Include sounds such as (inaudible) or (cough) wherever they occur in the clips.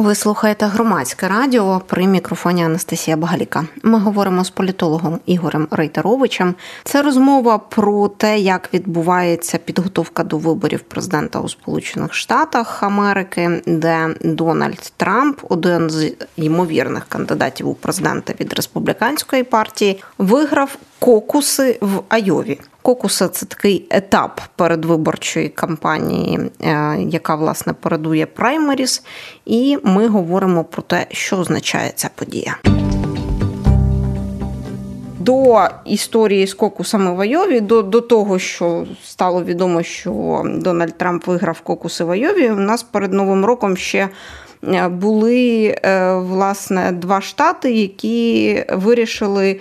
Ви слухаєте громадське радіо при мікрофоні Анастасія Багаліка. Ми говоримо з політологом Ігорем Рейтеровичем. Це розмова про те, як відбувається підготовка до виборів президента у Сполучених Штатах Америки, де Дональд Трамп, один з ймовірних кандидатів у президента від республіканської партії, виграв кокуси в Айові. Кокуси це такий етап передвиборчої кампанії, е, яка власне передує праймеріс, і ми говоримо про те, що означає ця подія. До історії з кокусами в Айові, до до того, що стало відомо, що Дональд Трамп виграв кокуси в Айові, у нас перед Новим роком ще були е, власне два штати, які вирішили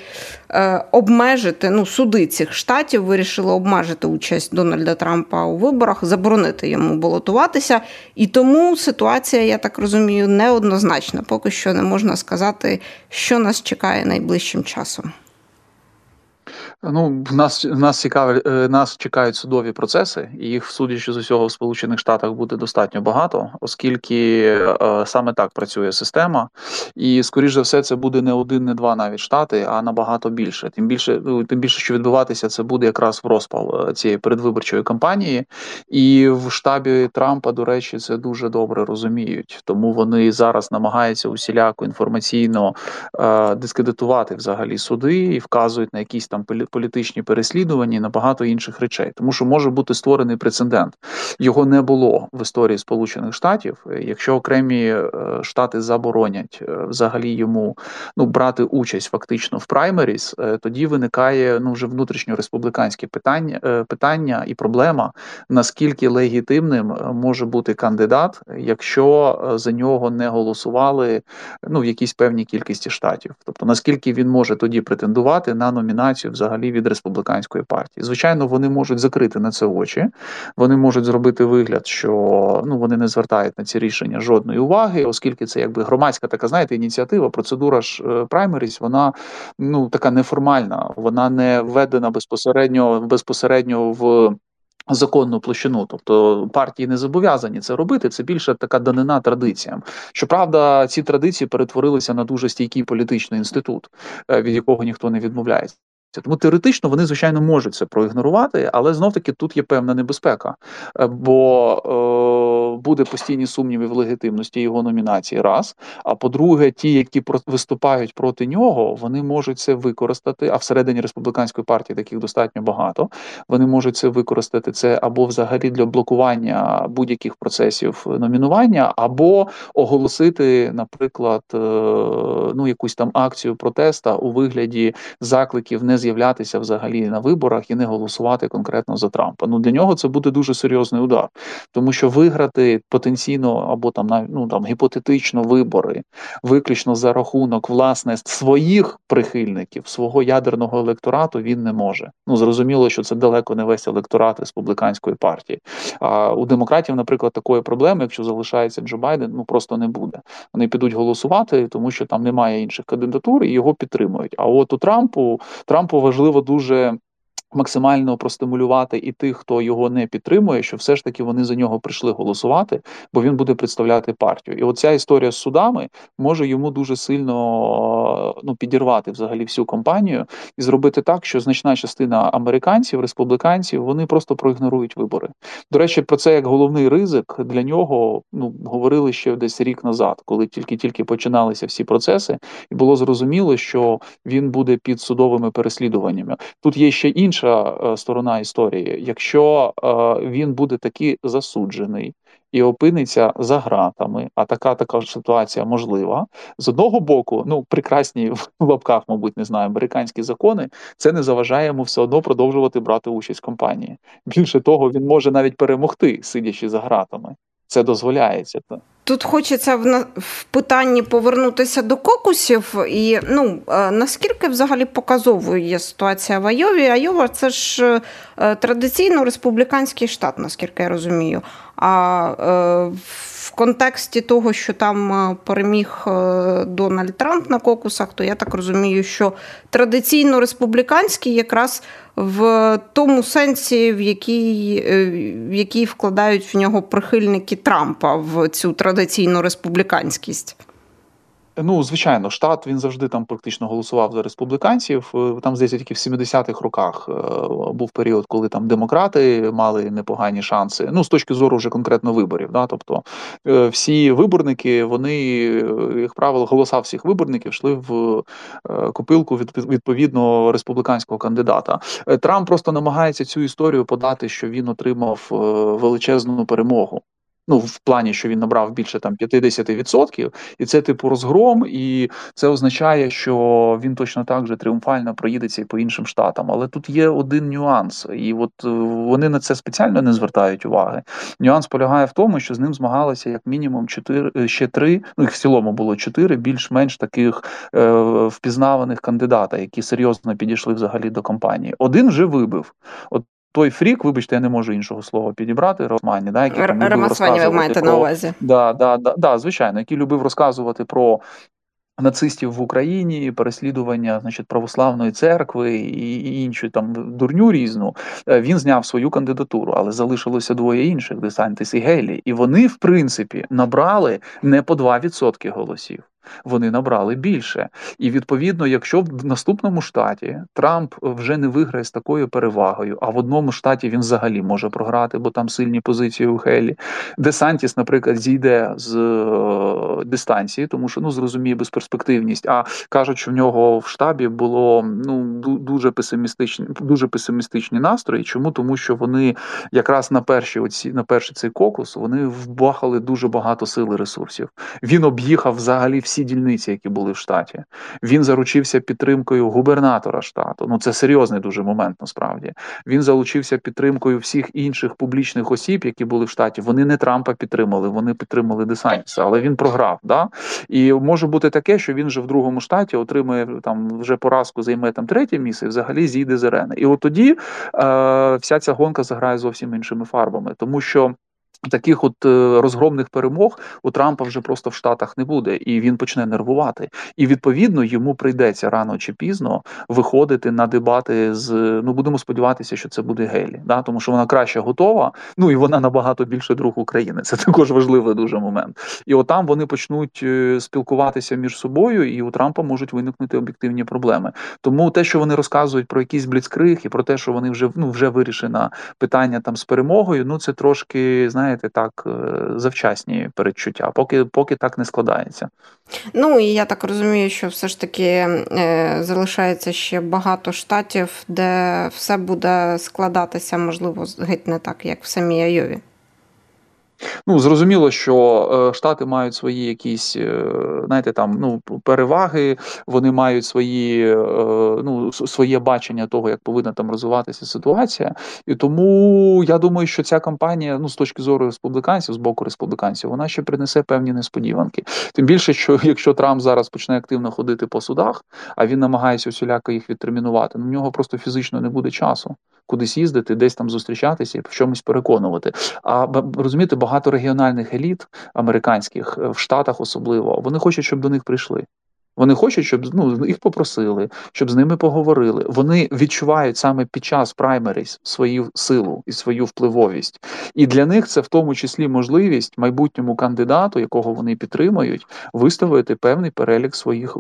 е, обмежити ну, суди цих штатів, вирішили обмежити участь Дональда Трампа у виборах, заборонити йому балотуватися. І тому ситуація, я так розумію, неоднозначна. Поки що не можна сказати, що нас чекає найближчим часом. Ну, нас нас цікаві, е, нас чекають судові процеси, і їх, судячи з усього, в Сполучених Штатах буде достатньо багато, оскільки е, саме так працює система, і скоріш за все, це буде не один, не два навіть штати, а набагато більше. Тим більше, ну, тим більше, що відбуватися, це буде якраз в розпал е, цієї передвиборчої кампанії, і в штабі Трампа, до речі, це дуже добре розуміють. Тому вони зараз намагаються усіляко інформаційно е, дискредитувати взагалі суди і вказують на якісь там політичні переслідування і на багато інших речей, тому що може бути створений прецедент. Його не було в історії Сполучених Штатів. Якщо окремі е, штати заборонять е, взагалі йому ну брати участь фактично в праймеріс, е, тоді виникає ну вже внутрішньореспубліканське питання питання і проблема, наскільки легітимним може бути кандидат, якщо за нього не голосували ну в якійсь певній кількості штатів, тобто наскільки він може тоді претендувати на номінацію взагалі взагалі від республіканської партії. Звичайно, вони можуть закрити на це очі, вони можуть зробити вигляд, що ну вони не звертають на ці рішення жодної уваги, оскільки це якби громадська така, знаєте, ініціатива. Процедура ж е, праймеріс, вона ну така неформальна, вона не введена безпосередньо безпосередньо в. Законну площину, тобто партії не зобов'язані це робити. Це більше така данина традиціям. Щоправда, ці традиції перетворилися на дуже стійкий політичний інститут, е, від якого ніхто не відмовляється. Тому теоретично вони, звичайно, можуть це проігнорувати, але знов таки тут є певна небезпека, е, бо е, буде постійні сумніви в легітимності його номінації. Раз. А по-друге, ті, які виступають проти нього, вони можуть це використати. А всередині республіканської партії таких достатньо багато. Вони можуть це використати це або взагалі для блокування будь-яких процесів номінування, або оголосити, наприклад, е, ну якусь там акцію протеста у вигляді закликів не з'являтися взагалі на виборах і не голосувати конкретно за Трампа. Ну для нього це буде дуже серйозний удар, тому що виграти потенційно або там ну там гіпотетично вибори, виключно за рахунок власне своїх прихильників, свого ядерного електорату він не може. Ну зрозуміло, що це далеко не весь електорат республіканської партії. А у демократів, наприклад, такої проблеми, якщо залишається Джо Байден, ну просто не буде. Вони підуть голосувати, тому що там немає інших кандидатур і його підтримують. А от у Трампу Трамп важливо дуже максимально простимулювати і тих, хто його не підтримує, що все ж таки вони за нього прийшли голосувати, бо він буде представляти партію. І оця історія з судами може йому дуже сильно ну підірвати взагалі всю компанію і зробити так, що значна частина американців, республіканців, вони просто проігнорують вибори. До речі, про це як головний ризик для нього ну говорили ще десь рік назад, коли тільки-тільки починалися всі процеси, і було зрозуміло, що він буде під судовими переслідуваннями. Тут є ще інше інша е, сторона історії. Якщо е, він буде таки засуджений і опиниться за гратами, а така така ситуація можлива, з одного боку, ну прекрасні в лапках, мабуть, не знаю, американські закони, це не заважає йому все одно продовжувати брати участь в компанії. Більше того, він може навіть перемогти, сидячи за гратами. Це дозволяється. Тут хочеться в в питанні повернутися до кокусів, і ну е, наскільки взагалі показовою є ситуація в Айові? Айова це ж е, традиційно республіканський штат, наскільки я розумію. А е, в контексті того, що там переміг Дональд Трамп на кокусах, то я так розумію, що традиційно республіканський якраз в тому сенсі, в який, в який вкладають в нього прихильники Трампа в цю традиційну республіканськість. Ну, звичайно, штат він завжди там практично голосував за республіканців. Е, там здається, тільки в 70-х роках е, був період, коли там демократи мали непогані шанси. Ну з точки зору вже конкретно виборів. Да? Тобто е, всі виборники, вони, як правило, голоса всіх виборників йшли в копилку від відповідно республіканського кандидата. Трамп просто намагається цю історію подати, що він отримав величезну перемогу. Ну, в плані, що він набрав більше там 50%, і це типу розгром, і це означає, що він точно так же тріумфально проїдеться і по іншим штатам. Але тут є один нюанс, і от е, вони на це спеціально не звертають уваги. Нюанс полягає в тому, що з ним змагалися як мінімум 4, е, ще три, ну їх в цілому було чотири, більш-менш таких е, впізнаваних кандидата, які серйозно підійшли взагалі до кампанії. Один вже вибив. От той фрік, вибачте, я не можу іншого слова підібрати. Романі, да, який там любив розказувати ви маєте про... на увазі. Да, да, да, да, звичайно, який любив розказувати про. Нацистів в Україні, переслідування, значить, православної церкви і інші там дурню різну. Е, він зняв свою кандидатуру, але залишилося двоє інших Десантис і Гелі. І вони, в принципі, набрали не по 2% голосів вони набрали більше. І відповідно, якщо в наступному штаті Трамп вже не виграє з такою перевагою, а в одному штаті він взагалі може програти, бо там сильні позиції у Хелі. Десантіс, наприклад, зійде з е, дистанції, тому що ну зрозуміє безперспективність. А кажуть, що в нього в штабі було ну дуже песимістичні, дуже песимістичні настрої. Чому тому, що вони якраз на перші оці на перший цей кокус вони вбахали дуже багато сил і ресурсів. Він об'їхав взагалі всі дільниці, які були в штаті. Він заручився підтримкою губернатора штату. Ну це серйозний дуже момент. Насправді він залучився підтримкою всіх інших публічних осіб, які були в штаті. Вони не Трампа підтримали, вони підтримали Десантіса, але він програв. Да? І може бути таке, що він вже в другому штаті отримує там вже поразку, займе там третє місце, і взагалі зійде з арени. І от тоді е, вся ця гонка заграє зовсім іншими фарбами, тому що. Таких от е, розгромних перемог у Трампа вже просто в Штатах не буде, і він почне нервувати. І відповідно йому прийдеться рано чи пізно виходити на дебати з ну будемо сподіватися, що це буде Гелі, да тому що вона краще готова. Ну і вона набагато більше друг України. Це також важливий дуже момент. І отам вони почнуть е, спілкуватися між собою, і у Трампа можуть виникнути об'єктивні проблеми. Тому те, що вони розказують про якісь бліцкриг і про те, що вони вже ну вже вирішено питання там з перемогою. Ну це трошки знаєте, знаєте, так е, завчасні передчуття, поки поки так не складається. Ну і я так розумію, що все ж таки е, залишається ще багато штатів, де все буде складатися, можливо, геть не так, як в самій Айові. Ну, зрозуміло, що е, штати мають свої якісь, е, знаєте, там ну переваги, вони мають свої, е, ну своє бачення того, як повинна там розвиватися ситуація. І тому я думаю, що ця кампанія, ну з точки зору республіканців, з боку республіканців, вона ще принесе певні несподіванки. Тим більше, що (laughs) якщо Трамп зараз почне активно ходити по судах, а він намагається усіляко їх відтермінувати, ну в нього просто фізично не буде часу кудись їздити, десь там зустрічатися і в чомусь переконувати. А розумієте, багато регіональних еліт американських в Штатах особливо вони хочуть, щоб до них прийшли. Вони хочуть, щоб ну їх попросили, щоб з ними поговорили. Вони відчувають саме під час праймеріс свою силу і свою впливовість. І для них це в тому числі можливість майбутньому кандидату, якого вони підтримують, виставити певний перелік своїх е,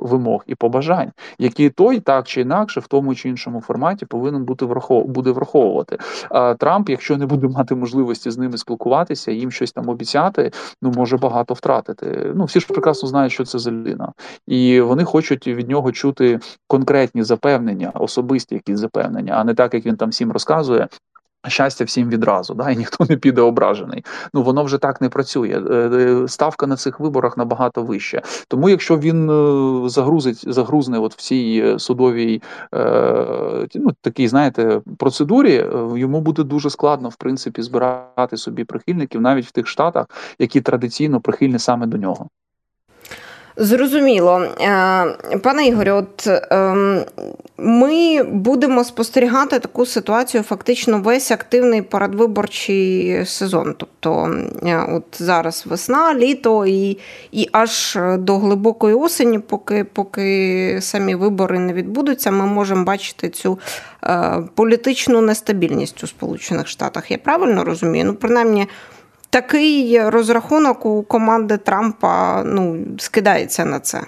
вимог і побажань, які той так чи інакше в тому чи іншому форматі повинен бути врахов... буде враховувати. А Трамп, якщо не буде мати можливості з ними спілкуватися, їм щось там обіцяти, ну може багато втратити. Ну всі ж прекрасно знають, що це за людина і вони хочуть від нього чути конкретні запевнення, особисті якісь запевнення, а не так як він там всім розказує. Щастя всім відразу, да, і ніхто не піде ображений. Ну воно вже так не працює. Е, е, ставка на цих виборах набагато вища. Тому, якщо він е, загрузить, загрузне от в цій судовій ну, такій, знаєте, процедурі, йому буде дуже складно в принципі збирати собі прихильників навіть в тих штатах, які традиційно прихильні саме до нього. Зрозуміло, е, пане Ігорю, от ем, ми будемо спостерігати таку ситуацію фактично весь активний передвиборчий сезон. Тобто, е, от зараз весна, літо і і аж до глибокої осені, поки поки самі вибори не відбудуться, ми можемо бачити цю е, політичну нестабільність у Сполучених Штатах. Я правильно розумію? Ну, принаймні. Такий розрахунок у команди Трампа ну скидається на це.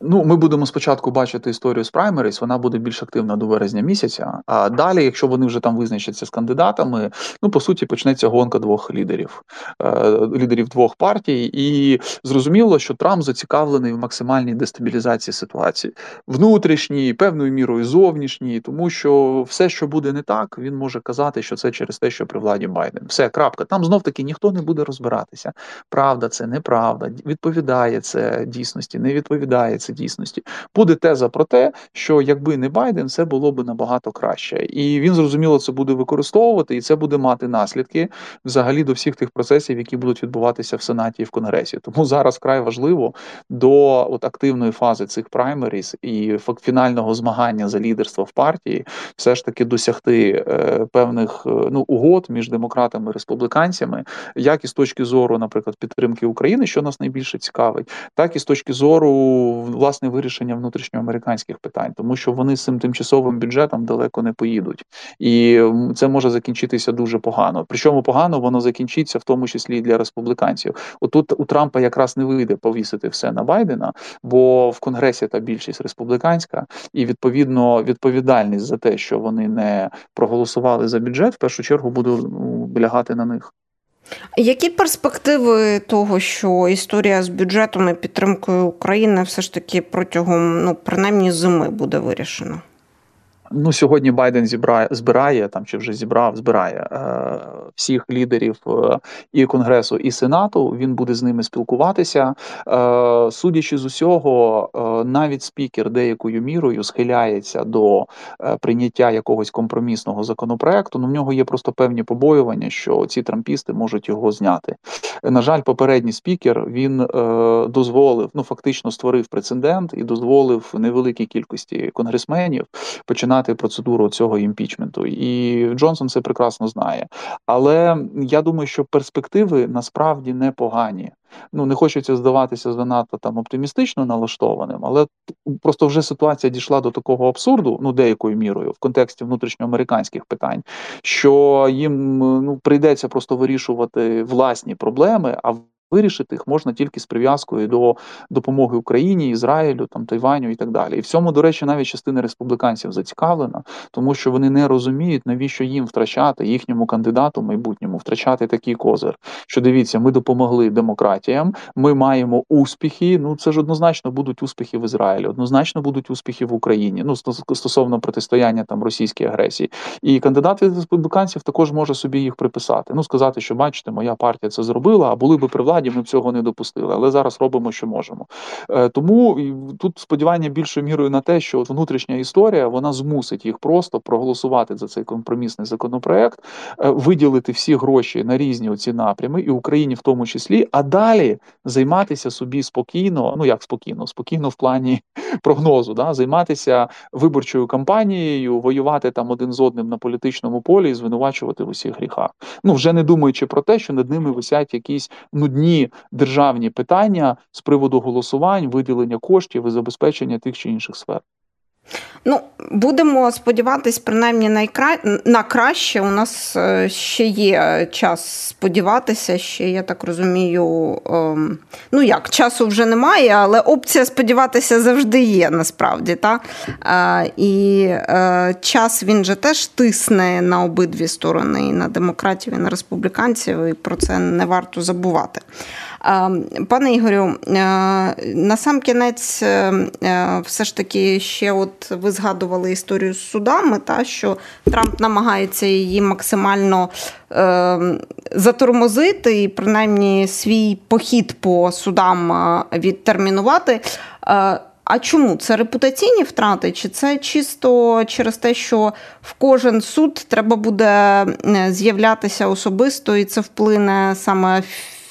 Ну, ми будемо спочатку бачити історію з праймеріс, вона буде більш активна до березня місяця. А далі, якщо вони вже там визначаться з кандидатами, ну по суті почнеться гонка двох лідерів, е, лідерів двох партій, і зрозуміло, що Трамп зацікавлений в максимальній дестабілізації ситуації внутрішній, певною мірою зовнішній, тому що все, що буде не так, він може казати, що це через те, що при владі Байден. Все крапка. Там знов таки ніхто не буде розбиратися. Правда, це неправда. Відповідає це дійсності, не відповідає це це дійсності. Буде теза про те, що якби не Байден, все було б набагато краще, і він зрозуміло це буде використовувати, і це буде мати наслідки взагалі до всіх тих процесів, які будуть відбуватися в Сенаті і в Конгресі. Тому зараз край важливо до от активної фази цих праймеріс і фінального змагання за лідерство в партії, все ж таки досягти е, певних е, ну угод між демократами і республіканцями, як і з точки зору, наприклад, підтримки України, що нас найбільше цікавить, так і з точки зору власне вирішення внутрішньоамериканських питань, тому що вони з цим тимчасовим бюджетом далеко не поїдуть, і це може закінчитися дуже погано. Причому погано воно закінчиться в тому числі і для республіканців. Отут у Трампа якраз не вийде повісити все на Байдена, бо в Конгресі та більшість республіканська, і відповідно відповідальність за те, що вони не проголосували за бюджет, в першу чергу буде лягати на них. Які перспективи того, що історія з бюджетом і підтримкою України все ж таки протягом ну принаймні зими буде вирішена? Ну, сьогодні Байден зібрає збирає там чи вже зібрав, збирає е, всіх лідерів е, і конгресу, і сенату. Він буде з ними спілкуватися. Е, Судячи з усього, е, навіть спікер деякою мірою схиляється до е, прийняття якогось компромісного законопроекту. Ну в нього є просто певні побоювання, що ці трампісти можуть його зняти. На жаль, попередній спікер він е, дозволив, ну фактично створив прецедент і дозволив невеликій кількості конгресменів починати починати процедуру цього імпічменту, і Джонсон це прекрасно знає. Але я думаю, що перспективи насправді непогані. Ну не хочеться здаватися занадто там оптимістично налаштованим, але просто вже ситуація дійшла до такого абсурду, ну деякою мірою, в контексті внутрішньоамериканських питань, що їм ну прийдеться просто вирішувати власні проблеми. а Вирішити їх можна тільки з прив'язкою до допомоги Україні, Ізраїлю, там Тайваню і так далі. І в цьому, до речі, навіть частина республіканців зацікавлена, тому що вони не розуміють, навіщо їм втрачати їхньому кандидату майбутньому, втрачати такий козир. Що дивіться, ми допомогли демократіям, ми маємо успіхи. Ну це ж однозначно будуть успіхи в Ізраїлі, однозначно будуть успіхи в Україні. Ну стосовно протистояння там російській агресії. І кандидат від республіканців також може собі їх приписати. Ну сказати, що бачите, моя партія це зробила, а були би при владі, владі ми б цього не допустили, але зараз робимо, що можемо. Е, тому тут сподівання більшою мірою на те, що от внутрішня історія вона змусить їх просто проголосувати за цей компромісний законопроект, е, виділити всі гроші на різні оці напрями, і Україні в тому числі, а далі займатися собі спокійно, ну як спокійно, спокійно в плані (laughs) прогнозу, да, займатися виборчою кампанією, воювати там один з одним на політичному полі і звинувачувати в усіх гріхах. Ну вже не думаючи про те, що над ними висять якісь нудні складні державні питання з приводу голосувань, виділення коштів і забезпечення тих чи інших сфер. Ну, будемо сподіватись, принаймні найкра... на краще. У нас е, ще є час сподіватися, ще я так розумію. Ем... Ну як, часу вже немає, але опція сподіватися завжди є насправді. Та? Е, і е, час він же теж тисне на обидві сторони, і на демократів, і на республіканців, і про це не варто забувати. Пане Ігорю, на сам кінець, е, е, все ж таки, ще от ви згадували історію з судами, та що Трамп намагається її максимально е, затормозити і принаймні свій похід по судам відтермінувати. А чому це репутаційні втрати? Чи це чисто через те, що в кожен суд треба буде з'являтися особисто, і це вплине саме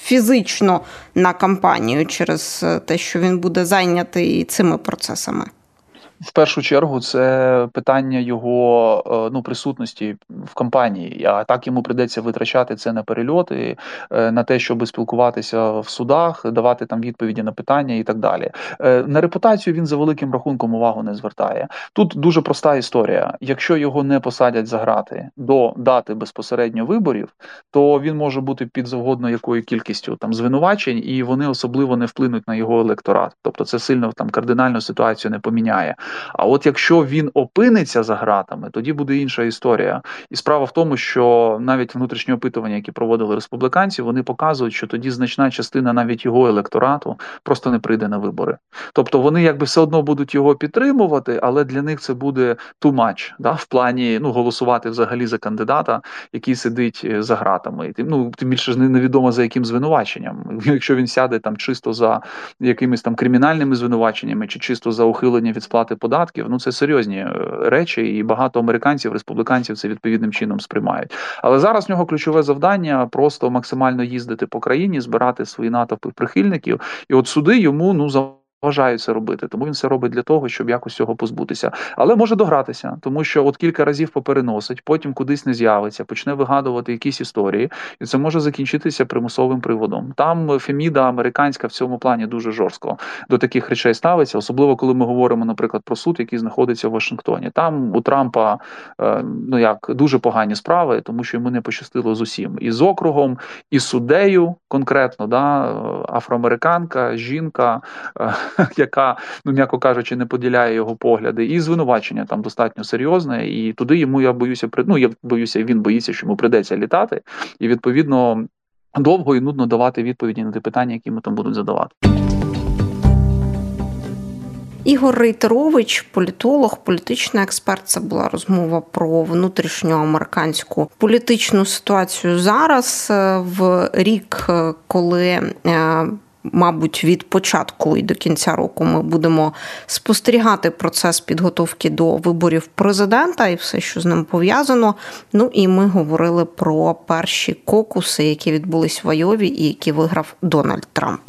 фізично на кампанію через те, що він буде зайнятий цими процесами? В першу чергу це питання його е, ну присутності в компанії. А так йому придеться витрачати це на перельоти, е, на те, щоб спілкуватися в судах, давати там відповіді на питання і так далі. Е, на репутацію він за великим рахунком увагу не звертає. Тут дуже проста історія. Якщо його не посадять за грати до дати безпосередньо виборів, то він може бути під завгодно якою кількістю там звинувачень, і вони особливо не вплинуть на його електорат. Тобто, це сильно там кардинальну ситуацію не поміняє. А от якщо він опиниться за гратами, тоді буде інша історія. І справа в тому, що навіть внутрішні опитування, які проводили республіканці, вони показують, що тоді значна частина навіть його електорату просто не прийде на вибори. Тобто вони якби все одно будуть його підтримувати, але для них це буде too much, да, в плані ну голосувати взагалі за кандидата, який сидить е, за гратами. І ну тим більше ж невідомо за яким звинуваченням. (laughs) Якщо він сяде там чисто за якимись там кримінальними звинуваченнями, чи чисто за ухилення від сплати податків. Ну це серйозні е, речі, і багато американців, республіканців це відповідним чином сприймають. Але зараз в нього ключове завдання просто максимально їздити по країні, збирати свої натовпи прихильників, і от суди йому ну за. Вважаю це робити, тому він все робить для того, щоб якось цього позбутися. Але може догратися, тому що от кілька разів попереносить, потім кудись не з'явиться, почне вигадувати якісь історії, і це може закінчитися примусовим приводом. Там Феміда американська в цьому плані дуже жорстко до таких речей ставиться, особливо коли ми говоримо, наприклад, про суд, який знаходиться в Вашингтоні. Там у Трампа е, ну як дуже погані справи, тому що йому не пощастило з усім і з округом, і суддею конкретно, да, афроамериканка, жінка. (laughs) Яка, ну м'яко кажучи, не поділяє його погляди, і звинувачення там достатньо серйозне. І туди йому я боюся ну, я боюся, він боїться, що йому придеться літати, і відповідно довго і нудно давати відповіді на ті питання, які ми там будуть задавати. Ігор Рейтерович, політолог, політичний експерт. Це була розмова про внутрішню американську політичну ситуацію зараз е, в рік, е, коли е, мабуть, від початку і до кінця року ми будемо спостерігати процес підготовки до виборів президента і все, що з ним пов'язано. Ну і ми говорили про перші кокуси, які відбулись в Айові і які виграв Дональд Трамп.